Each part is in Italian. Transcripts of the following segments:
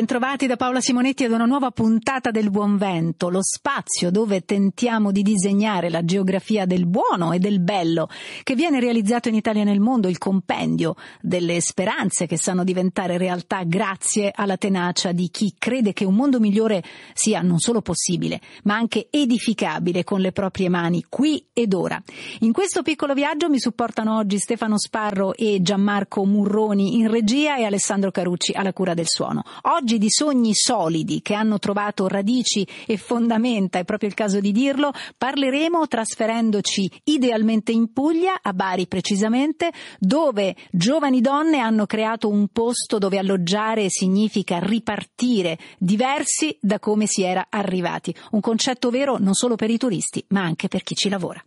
Bentrovati da Paola Simonetti ad una nuova puntata del Buon Vento, lo spazio dove tentiamo di disegnare la geografia del buono e del bello, che viene realizzato in Italia e nel mondo, il compendio delle speranze che sanno diventare realtà grazie alla tenacia di chi crede che un mondo migliore sia non solo possibile, ma anche edificabile con le proprie mani, qui ed ora. In questo piccolo viaggio mi supportano oggi Stefano Sparro e Gianmarco Murroni in regia e Alessandro Carucci alla cura del suono. Oggi di sogni solidi che hanno trovato radici e fondamenta, è proprio il caso di dirlo, parleremo trasferendoci idealmente in Puglia, a Bari precisamente, dove giovani donne hanno creato un posto dove alloggiare significa ripartire, diversi da come si era arrivati. Un concetto vero non solo per i turisti, ma anche per chi ci lavora.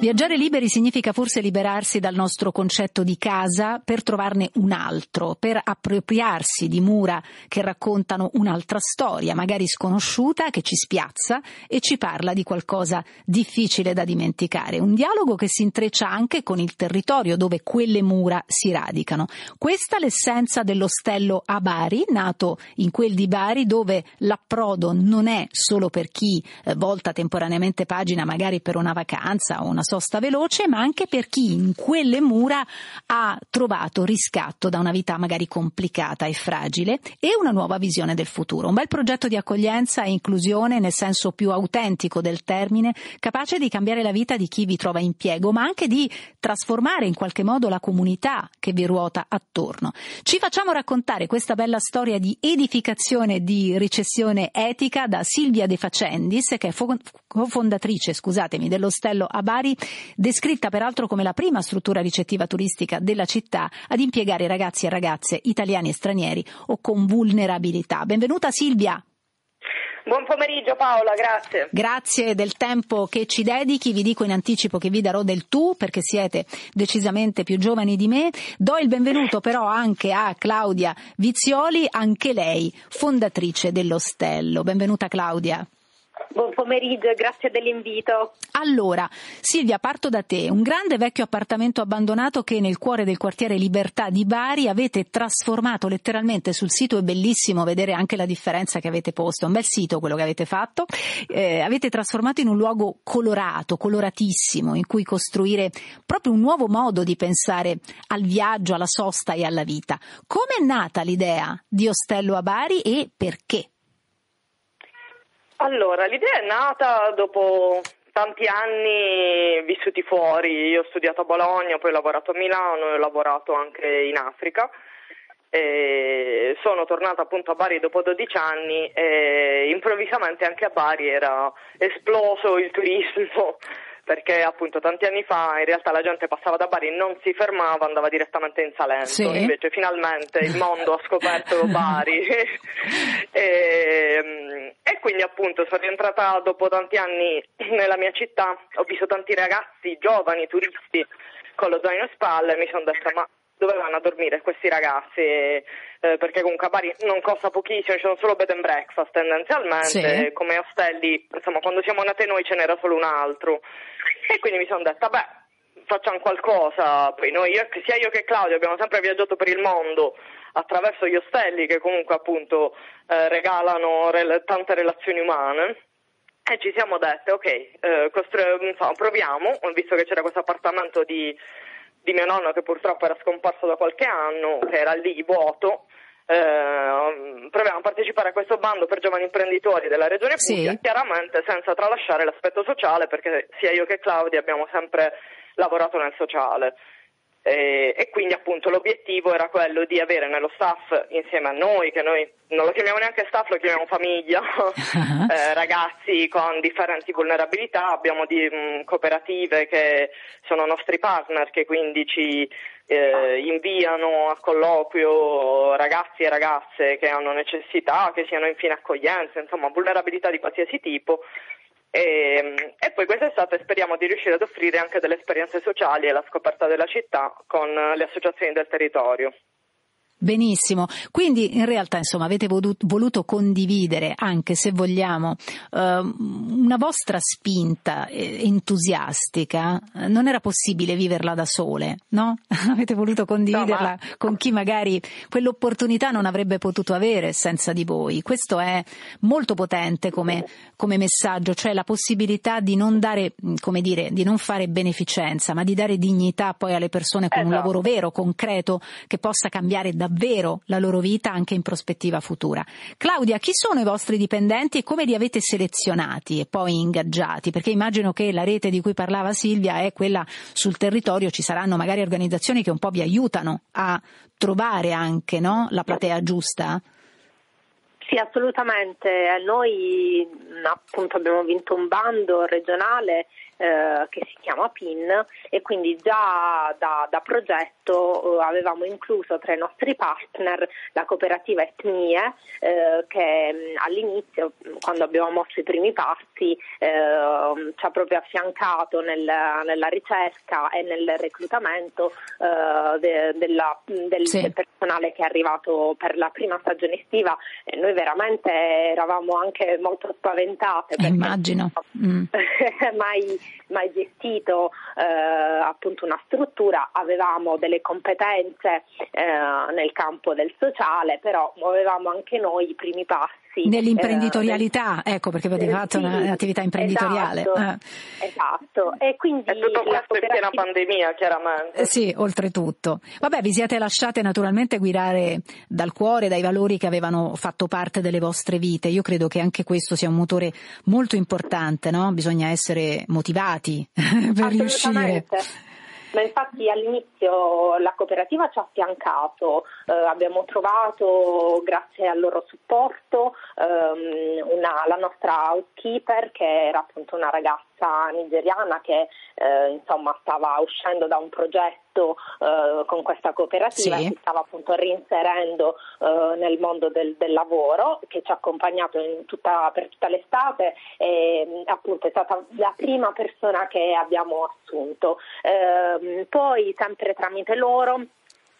Viaggiare liberi significa forse liberarsi dal nostro concetto di casa per trovarne un altro, per appropriarsi di mura che raccontano un'altra storia, magari sconosciuta, che ci spiazza e ci parla di qualcosa difficile da dimenticare. Un dialogo che si intreccia anche con il territorio dove quelle mura si radicano. Questa è l'essenza dell'ostello a Bari, nato in quel di Bari dove l'approdo non è solo per chi eh, volta temporaneamente pagina magari per una vacanza o una sosta veloce, ma anche per chi in quelle mura ha trovato riscatto da una vita magari complicata e fragile e una nuova visione del futuro. Un bel progetto di accoglienza e inclusione nel senso più autentico del termine, capace di cambiare la vita di chi vi trova impiego, ma anche di trasformare in qualche modo la comunità che vi ruota attorno. Ci facciamo raccontare questa bella storia di edificazione e di recessione etica da Silvia De Facendis, che è cofondatrice, scusatemi, dell'ostello a Bari descritta peraltro come la prima struttura ricettiva turistica della città ad impiegare ragazzi e ragazze italiani e stranieri o con vulnerabilità. Benvenuta Silvia. Buon pomeriggio Paola, grazie. Grazie del tempo che ci dedichi, vi dico in anticipo che vi darò del tu perché siete decisamente più giovani di me. Do il benvenuto però anche a Claudia Vizioli, anche lei fondatrice dell'Ostello. Benvenuta Claudia. Buon pomeriggio e grazie dell'invito. Allora, Silvia, parto da te. Un grande vecchio appartamento abbandonato che nel cuore del quartiere Libertà di Bari avete trasformato letteralmente sul sito, è bellissimo vedere anche la differenza che avete posto, è un bel sito quello che avete fatto, eh, avete trasformato in un luogo colorato, coloratissimo, in cui costruire proprio un nuovo modo di pensare al viaggio, alla sosta e alla vita. Come è nata l'idea di Ostello a Bari e perché? Allora, l'idea è nata dopo tanti anni vissuti fuori. Io ho studiato a Bologna, poi ho lavorato a Milano e ho lavorato anche in Africa. E sono tornata appunto a Bari dopo 12 anni e improvvisamente anche a Bari era esploso il turismo perché appunto tanti anni fa in realtà la gente passava da Bari e non si fermava, andava direttamente in Salento, sì. invece finalmente il mondo ha scoperto Bari. E, e, quindi appunto sono rientrata dopo tanti anni nella mia città, ho visto tanti ragazzi giovani, turisti con lo zaino in spalle e mi sono detta ma dove vanno a dormire questi ragazzi? Eh, perché comunque a Bari non costa pochissimo, ci sono solo bed and breakfast tendenzialmente, sì. come ostelli, insomma quando siamo nate noi ce n'era solo un altro. E quindi mi sono detta, beh, facciamo qualcosa. Poi noi, io, sia io che Claudio abbiamo sempre viaggiato per il mondo attraverso gli ostelli che comunque appunto eh, regalano re- tante relazioni umane. E ci siamo dette, ok, eh, costru- insomma, proviamo, visto che c'era questo appartamento di, di mio nonno che purtroppo era scomparso da qualche anno, che era lì vuoto, eh, proviamo a partecipare a questo bando per giovani imprenditori della Regione Puglia, sì. chiaramente senza tralasciare l'aspetto sociale, perché sia io che Claudia abbiamo sempre lavorato nel sociale. E, e, quindi appunto l'obiettivo era quello di avere nello staff insieme a noi, che noi non lo chiamiamo neanche staff, lo chiamiamo famiglia, uh-huh. eh, ragazzi con differenti vulnerabilità, abbiamo di, mh, mm, cooperative che sono nostri partner che quindi ci eh, inviano a colloquio ragazzi e ragazze che hanno necessità, che siano infine accoglienze, insomma vulnerabilità di qualsiasi tipo E, e, poi quest'estate speriamo di riuscire ad offrire anche delle esperienze sociali e la scoperta della città con le associazioni del territorio. Benissimo, quindi in realtà insomma avete voluto condividere anche se vogliamo ehm, una vostra spinta eh, entusiastica, non era possibile viverla da sole, no? avete voluto condividerla no, ma... con chi magari quell'opportunità non avrebbe potuto avere senza di voi. Questo è molto potente come, come messaggio, cioè la possibilità di non dare, come dire, di non fare beneficenza, ma di dare dignità poi alle persone con esatto. un lavoro vero, concreto, che possa cambiare davvero davvero la loro vita anche in prospettiva futura. Claudia, chi sono i vostri dipendenti e come li avete selezionati e poi ingaggiati? Perché immagino che la rete di cui parlava Silvia è quella sul territorio, ci saranno magari organizzazioni che un po' vi aiutano a trovare anche no, la platea giusta? Sì, assolutamente. Noi appunto abbiamo vinto un bando regionale eh, che si chiama PIN e quindi già da, da progetto eh, avevamo incluso tra i nostri partner la cooperativa Etnie eh, che mh, all'inizio quando abbiamo mosso i primi passi eh, ci ha proprio affiancato nel, nella ricerca e nel reclutamento eh, de, della, del, sì. personale che è arrivato per la prima stagione estiva e noi veramente eravamo anche molto spaventate. Immagino. Mm. mai mai gestito eh, appunto una struttura, avevamo delle competenze eh, nel campo del sociale, però muovevamo anche noi i primi passi sì, Nell'imprenditorialità, eh, ecco perché avete sì, fatto sì, un'attività imprenditoriale. Esatto, eh. esatto. E quindi e tutto questo cooperativa... in piena pandemia, chiaramente. Eh, sì, oltretutto. Vabbè, vi siete lasciate naturalmente guidare dal cuore, dai valori che avevano fatto parte delle vostre vite. Io credo che anche questo sia un motore molto importante, no? Bisogna essere motivati per riuscire. Ma infatti all'inizio la cooperativa ci ha affiancato, eh, abbiamo trovato grazie al loro supporto ehm, una, la nostra housekeeper che era appunto una ragazza nigeriana che eh, insomma stava uscendo da un progetto eh, con questa cooperativa sì. si stava appunto reinserendo eh, nel mondo del, del, lavoro che ci ha accompagnato tutta, per tutta l'estate e appunto è stata la prima persona che abbiamo assunto. Ehm, poi sempre tramite loro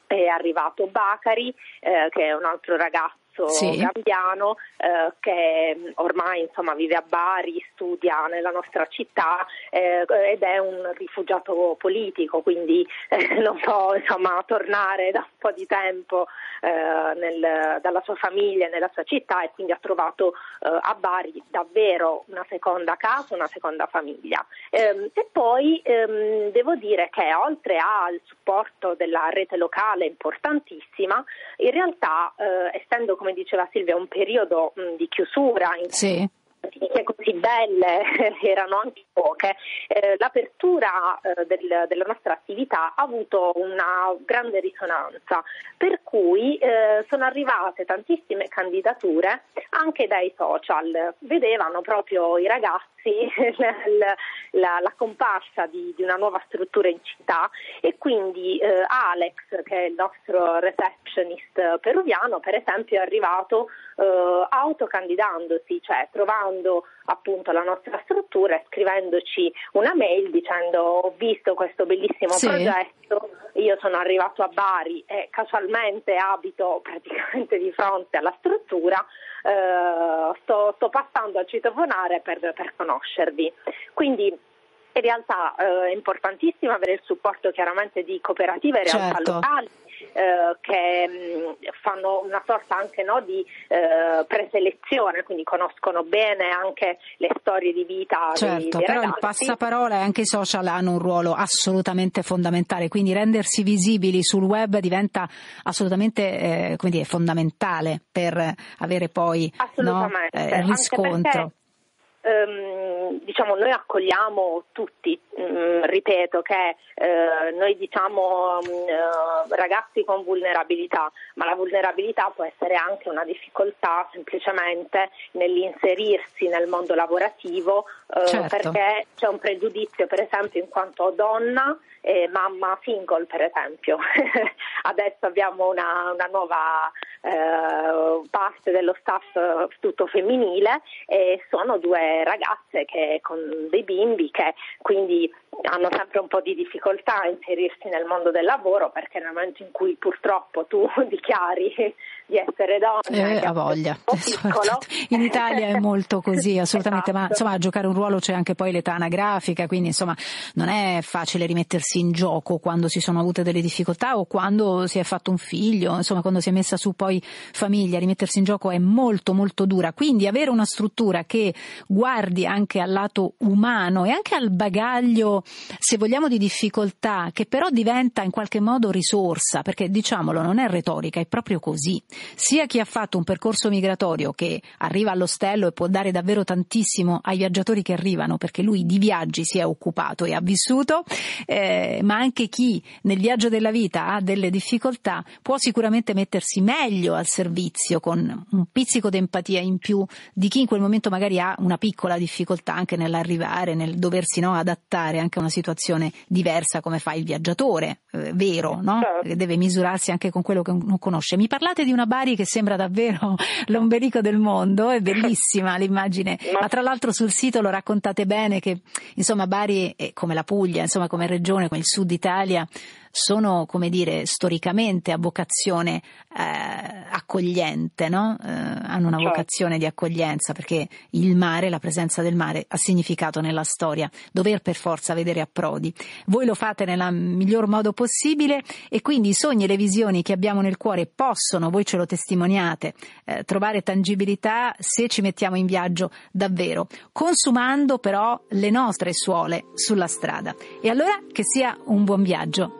è arrivato Bacari, eh, che è un altro ragazzo ragazzo sì. gambiano eh, che ormai insomma, vive a Bari, studia nella nostra città eh, ed è un rifugiato politico, quindi eh, non può insomma, tornare da un po' di tempo eh, nel, dalla sua famiglia e nella sua città e quindi ha trovato eh, a Bari davvero una seconda casa, una seconda famiglia. Ehm, e poi ehm, devo dire che oltre al supporto della rete locale importantissima, in realtà eh, essendo come diceva Silvia, un periodo mh, di chiusura in sì notizie così belle erano anche poche, eh, l'apertura eh, del, della nostra attività ha avuto una grande risonanza, per cui eh, sono arrivate tantissime candidature anche dai social. Vedevano proprio i ragazzi la, la, comparsa di, di, una nuova struttura in città e quindi eh, Alex, che è il nostro receptionist peruviano, per esempio è arrivato eh, autocandidandosi, cioè trovando appunto la nostra struttura e scrivendoci una mail dicendo ho visto questo bellissimo sì. progetto, io sono arrivato a Bari e casualmente abito praticamente di fronte alla struttura, eh, sto, sto, passando a citofonare per, per conoscervi. Quindi in realtà eh, è importantissimo avere il supporto chiaramente di cooperative e realtà certo. locali eh, che mh, mm, fanno una sorta anche no, di eh, preselezione, quindi conoscono bene anche le storie di vita certo, dei, dei però ragazzi. il passaparola e anche i social hanno un ruolo assolutamente fondamentale, quindi rendersi visibili sul web diventa assolutamente eh, dire, fondamentale per avere poi no, eh, riscontro ehm, diciamo, noi accogliamo tutti, mh, mm, ripeto che eh, noi diciamo mh, mm, eh, ragazzi con vulnerabilità, ma la vulnerabilità può essere anche una difficoltà semplicemente nell'inserirsi nel mondo lavorativo eh, certo. perché c'è un pregiudizio per esempio in quanto donna eh, mamma single per esempio. Adesso abbiamo una, una nuova eh, parte dello staff tutto femminile e sono due ragazze che, con dei bimbi che quindi hanno sempre un po' di difficoltà a inserirsi nel mondo del lavoro perché nel momento in cui purtroppo tu dichiari di essere donna eh, ha voglia in Italia è molto così assolutamente esatto. ma insomma a giocare un ruolo c'è anche poi l'età anagrafica quindi insomma non è facile rimettersi in gioco quando si sono avute delle difficoltà o quando si è fatto un figlio insomma quando si è messa su poi famiglia rimettersi in gioco è molto molto dura quindi avere una struttura che guardi anche al lato umano e anche al bagaglio se vogliamo, di difficoltà, che però diventa in qualche modo risorsa, perché diciamolo, non è retorica, è proprio così. Sia chi ha fatto un percorso migratorio che arriva all'ostello e può dare davvero tantissimo ai viaggiatori che arrivano, perché lui di viaggi si è occupato e ha vissuto, eh, ma anche chi nel viaggio della vita ha delle difficoltà può sicuramente mettersi meglio al servizio con un pizzico d'empatia in più di chi in quel momento magari ha una piccola difficoltà anche nell'arrivare, nel doversi no, adattare anche a una situazione diversa come fa il viaggiatore, eh, vero, no? Certo. Deve misurarsi anche con quello che non conosce. Mi parlate di una Bari che sembra davvero l'ombelico del mondo, è bellissima l'immagine, ma tra l'altro sul sito lo raccontate bene che insomma Bari è come la Puglia, insomma come regione, come il sud Italia, sono, come dire, storicamente a vocazione eh, accogliente, no? eh, hanno una certo. vocazione di accoglienza perché il mare, la presenza del mare ha significato nella storia dover per forza vedere approdi. Voi lo fate nel miglior modo possibile e quindi i sogni e le visioni che abbiamo nel cuore possono, voi ce lo testimoniate, eh, trovare tangibilità se ci mettiamo in viaggio davvero, consumando però le nostre suole sulla strada. E allora che sia un buon viaggio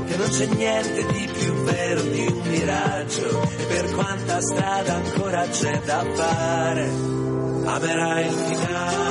che non c'è niente di più vero di un miraggio, e per quanta strada ancora c'è da fare, amerai il finale.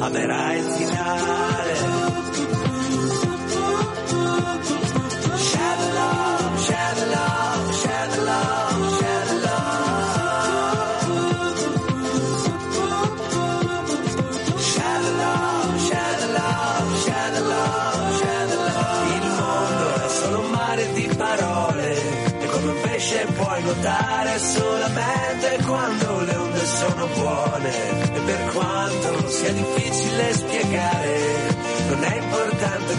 amerai il finale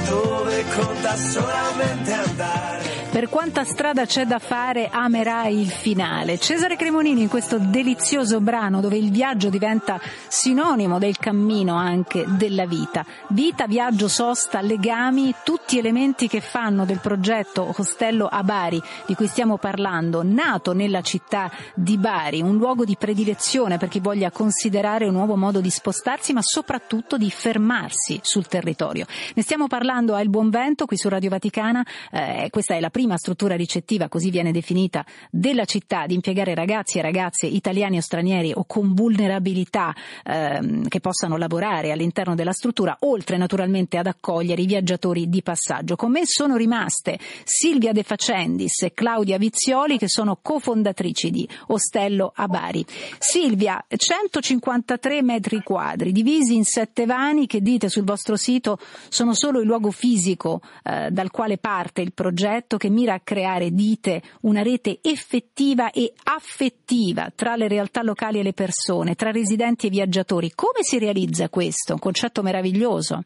dove conta solamente andare per quanta strada c'è da fare, amerai il finale. Cesare Cremonini in questo delizioso brano dove il viaggio diventa sinonimo del cammino anche della vita. Vita, viaggio, sosta, legami, tutti elementi che fanno del progetto Ostello a Bari di cui stiamo parlando, nato nella città di Bari, un luogo di predilezione per chi voglia considerare un nuovo modo di spostarsi, ma soprattutto di fermarsi sul territorio. Ne stiamo parlando a Il Buon Vento qui su Radio Vaticana, eh, questa è la prima prima struttura ricettiva, così viene definita, della città, di impiegare ragazzi e ragazze italiani o stranieri o con vulnerabilità ehm, che possano lavorare all'interno della struttura, oltre naturalmente ad accogliere i viaggiatori di passaggio. Con me sono rimaste Silvia De Facendis e Claudia Vizioli, che sono cofondatrici di Ostello a Bari. Silvia, 153 metri quadri, divisi in sette vani che dite sul vostro sito sono solo il luogo fisico eh, dal quale parte il progetto che mira a creare, dite, una rete effettiva e affettiva tra le realtà locali e le persone, tra residenti e viaggiatori. Come si realizza questo? Un concetto meraviglioso.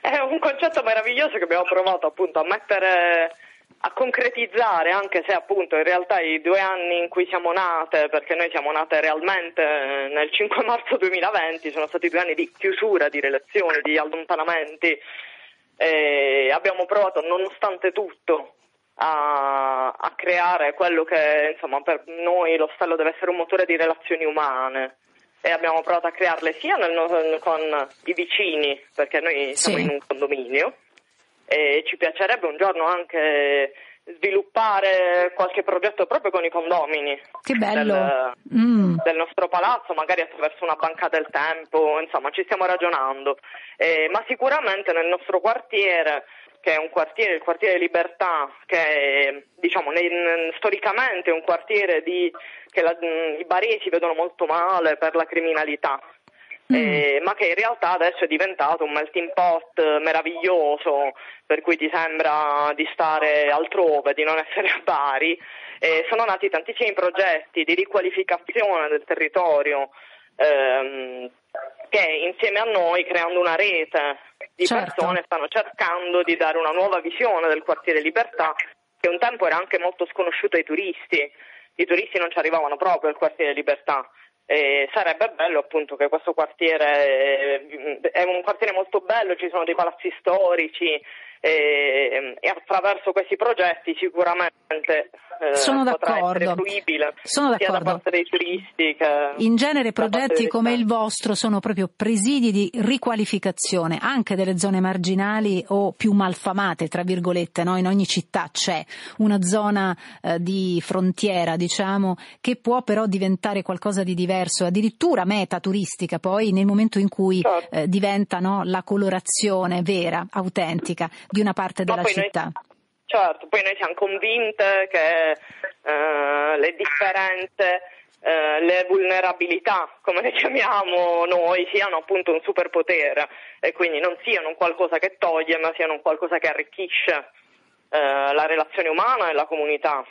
È un concetto meraviglioso che abbiamo provato appunto a mettere a concretizzare, anche se appunto in realtà i due anni in cui siamo nate, perché noi siamo nate realmente nel 5 marzo 2020, sono stati due anni di chiusura, di relazioni, di allontanamenti, e abbiamo provato nonostante tutto a, a creare quello che insomma per noi lo stallo deve essere un motore di relazioni umane e abbiamo provato a crearle sia nel, con i vicini, perché noi siamo sì. in un condominio e ci piacerebbe un giorno anche sviluppare qualche progetto proprio con i condomini del, mm. del, nostro palazzo, magari attraverso una banca del tempo, insomma ci stiamo ragionando, eh, ma sicuramente nel nostro quartiere che è un quartiere, il quartiere Libertà, che è, diciamo, nei, storicamente è un quartiere di, che la, i baresi vedono molto male per la criminalità. Mm. Eh, ma che in realtà adesso è diventato un melting pot meraviglioso per cui ti sembra di stare altrove, di non essere a Bari. Eh, sono nati tantissimi progetti di riqualificazione del territorio ehm, che insieme a noi, creando una rete di certo. persone, stanno cercando di dare una nuova visione del quartiere Libertà, che un tempo era anche molto sconosciuto ai turisti. I turisti non ci arrivavano proprio al quartiere Libertà. E sarebbe bello appunto che questo quartiere eh, è un quartiere molto bello, ci sono dei palazzi storici e, e attraverso questi progetti sicuramente eh, Sono d'accordo. Sono d'accordo. da parte dei turisti In genere progetti come il vostro sono proprio presidi di riqualificazione anche delle zone marginali o più malfamate, tra virgolette, no? in ogni città c'è una zona eh, di frontiera, diciamo, che può però diventare qualcosa di diverso, addirittura meta turistica poi nel momento in cui certo. eh, diventa no, la colorazione vera, autentica di una parte della città. Noi... Certo, poi noi siamo convinte che eh, le differenze, eh, le vulnerabilità, come le chiamiamo noi, siano appunto un superpotere e quindi non siano un qualcosa che toglie, ma siano un qualcosa che arricchisce eh, la relazione umana e la comunità.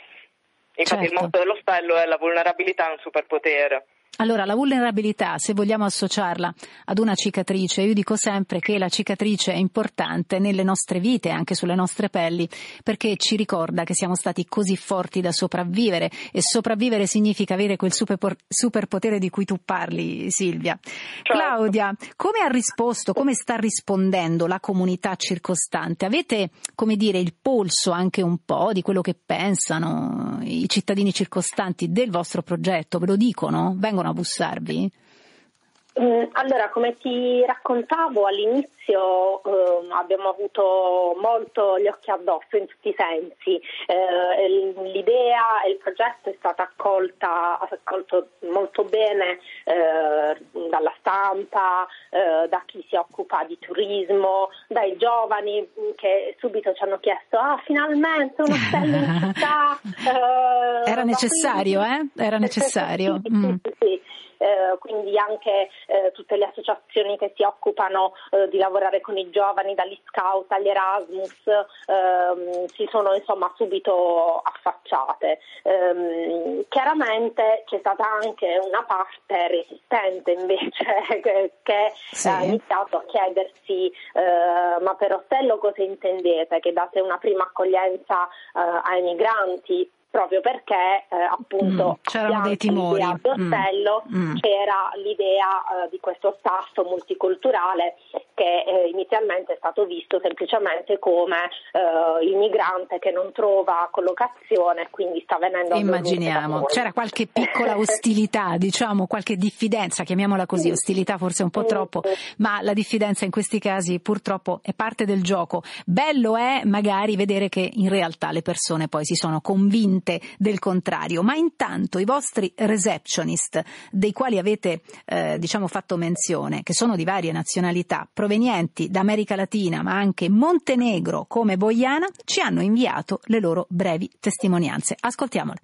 Infatti certo. il motto dell'ostello è la vulnerabilità è un superpotere. Allora, la vulnerabilità, se vogliamo associarla ad una cicatrice, io dico sempre che la cicatrice è importante nelle nostre vite, anche sulle nostre pelli, perché ci ricorda che siamo stati così forti da sopravvivere e sopravvivere significa avere quel superpotere di cui tu parli, Silvia. Certo. Claudia, come ha risposto, come sta rispondendo la comunità circostante? Avete, come dire, il polso anche un po' di quello che pensano i cittadini circostanti del vostro progetto? Ve lo dicono? Vengono a bussarvi? Mm, allora, come ti raccontavo all'inizio, eh, abbiamo avuto molto gli occhi addosso in tutti i sensi. Eh, l'idea e il progetto è stato accolta, accolto molto bene eh, dalla stampa, eh, da chi si occupa di turismo, dai giovani che subito ci hanno chiesto: Ah, finalmente uno ostello in città! Era necessario, eh? Era necessario. Sì, mm. sì, sì eh, quindi anche eh, tutte le associazioni che si occupano eh, di lavorare con i giovani, dagli scout agli Erasmus, ehm, si sono insomma subito affacciate. Ehm, chiaramente c'è stata anche una parte resistente invece che, che sì. ha iniziato a chiedersi eh, ma per Ostello cosa intendete? Che date una prima accoglienza eh, ai migranti? Proprio perché eh, appunto mm, c'erano dei timori. Ad Ostello mm, mm. c'era l'idea eh, di questo staff multiculturale che eh, inizialmente è stato visto semplicemente come eh, il migrante che non trova collocazione e quindi sta venendo a Immaginiamo, c'era qualche piccola ostilità, diciamo, qualche diffidenza, chiamiamola così, ostilità forse un po' troppo, ma la diffidenza in questi casi purtroppo è parte del gioco. Bello è magari vedere che in realtà le persone poi si sono convinte del contrario, ma intanto i vostri receptionist, dei quali avete eh, diciamo fatto menzione, che sono di varie nazionalità, provenienti da America Latina ma anche Montenegro come Boiana, ci hanno inviato le loro brevi testimonianze. Ascoltiamole.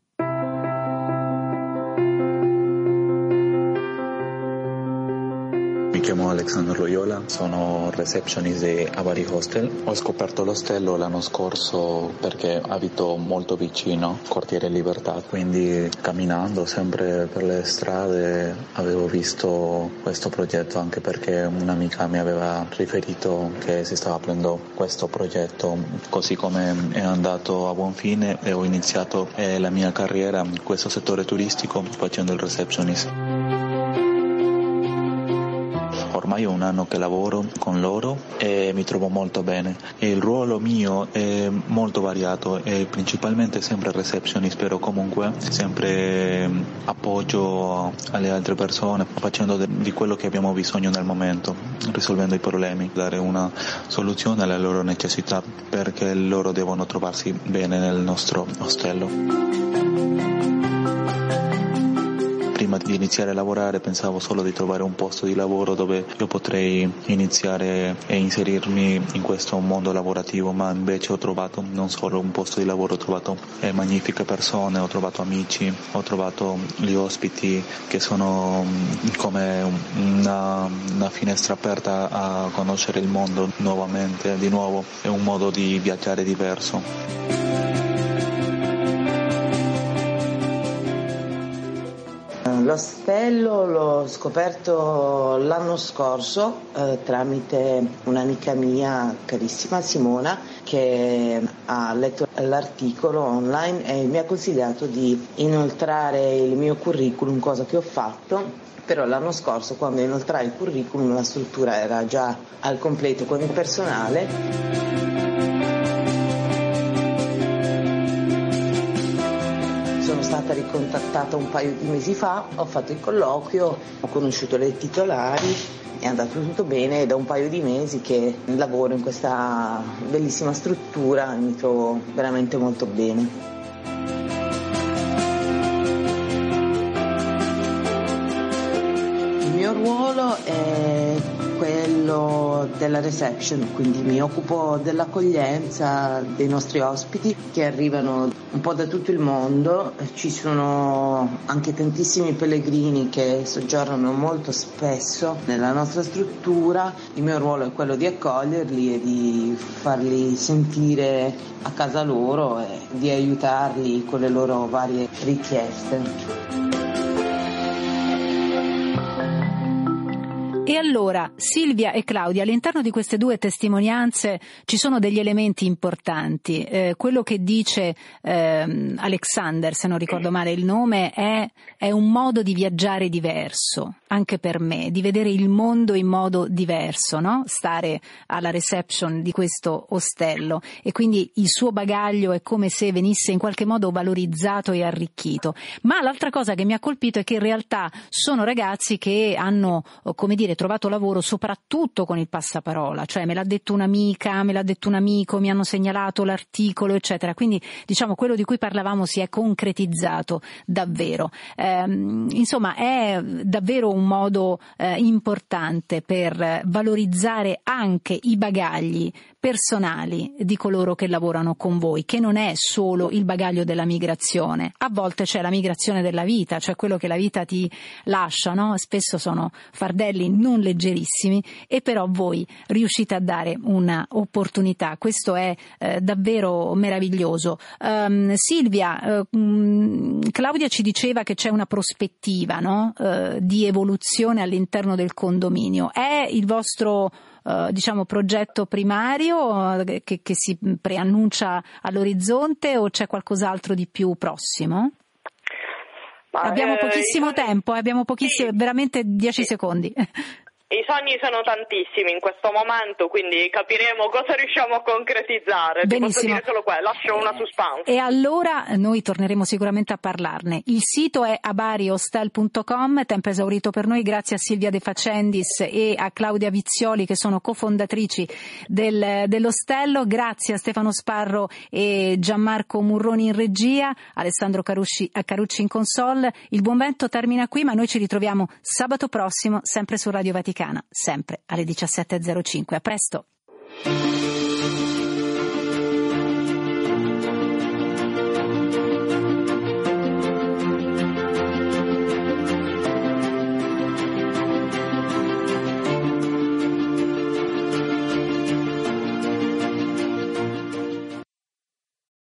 Chiamo Alexander Loyola, sono receptionist di Avari Hostel. Ho scoperto l'ostello l'anno scorso perché abito molto vicino, quartiere Libertà, quindi camminando sempre per le strade avevo visto questo progetto anche perché un'amica mi aveva riferito che si stava aprendo questo progetto, così come è andato a buon fine e ho iniziato eh, la mia carriera in questo settore turistico facendo il receptionist ormai ho un anno che lavoro con loro e mi trovo molto bene. Il ruolo mio è molto variato e principalmente sempre receptionist, però comunque sempre mm, appoggio alle altre persone facendo di quello che abbiamo bisogno nel momento, risolvendo i problemi, dare una soluzione alle loro necessità perché loro devono trovarsi bene nel nostro ostello prima di iniziare a lavorare pensavo solo di trovare un posto di lavoro dove io potrei iniziare e inserirmi in questo mondo lavorativo, ma invece ho trovato non solo un posto di lavoro, ho trovato eh, magnifiche persone, ho trovato amici, ho trovato gli ospiti che sono mm, come una, una finestra aperta a conoscere il mondo nuovamente, di nuovo, è un modo di viaggiare diverso. L'ostello l'ho scoperto l'anno scorso eh, tramite un'amica mia carissima Simona che ha letto l'articolo online e mi ha consigliato di inoltrare il mio curriculum, cosa che ho fatto. Però l'anno scorso quando inoltrai il curriculum la struttura era già al completo con il personale stata ricontattata un paio di mesi fa, ho fatto il colloquio, ho conosciuto le titolari, è andato tutto bene e da un paio di mesi che lavoro in questa bellissima struttura e mi trovo veramente molto bene. Il mio ruolo è quello della reception, quindi mi occupo dell'accoglienza dei nostri ospiti che arrivano un po' da tutto il mondo, ci sono anche tantissimi pellegrini che soggiornano molto spesso nella nostra struttura, il mio ruolo è quello di accoglierli e di farli sentire a casa loro e di aiutarli con le loro varie richieste. E allora, Silvia e Claudia, all'interno di queste due testimonianze ci sono degli elementi importanti. Eh, quello che dice eh, Alexander, se non ricordo male il nome, è, è un modo di viaggiare diverso, anche per me, di vedere il mondo in modo diverso, no? Stare alla reception di questo ostello e quindi il suo bagaglio è come se venisse in qualche modo valorizzato e arricchito. Ma l'altra cosa che mi ha colpito è che in realtà sono ragazzi che hanno, come dire, trovato lavoro soprattutto con il passaparola, cioè me l'ha detto un'amica, me l'ha detto un amico, mi hanno segnalato l'articolo, eccetera. Quindi diciamo quello di cui parlavamo si è concretizzato davvero. Eh, insomma, è davvero un modo eh, importante per valorizzare anche i bagagli personali di coloro che lavorano con voi, che non è solo il bagaglio della migrazione. A volte c'è la migrazione della vita, cioè quello che la vita ti lascia, no? Spesso sono fardelli non leggerissimi e però voi riuscite a dare un'opportunità. Questo è eh, davvero meraviglioso. Um, Silvia, uh, Claudia ci diceva che c'è una prospettiva no? uh, di evoluzione all'interno del condominio. È il vostro eh, diciamo, progetto primario eh, che, che si preannuncia all'orizzonte o c'è qualcos'altro di più prossimo? Ma abbiamo pochissimo eh, tempo, abbiamo pochissimo, sì. veramente 10 secondi. I sogni sono tantissimi in questo momento, quindi capiremo cosa riusciamo a concretizzare. Benissimo. solo quello, lascio una suspense. E allora noi torneremo sicuramente a parlarne. Il sito è abariostel.com, tempo esaurito per noi, grazie a Silvia De Facendis e a Claudia Vizioli che sono cofondatrici del, dell'Ostello, grazie a Stefano Sparro e Gianmarco Murroni in regia, Alessandro Carucci, Carucci in console. Il buon vento termina qui, ma noi ci ritroviamo sabato prossimo, sempre su Radio Vaticano. Vaticana, sempre alle 17.05. A presto!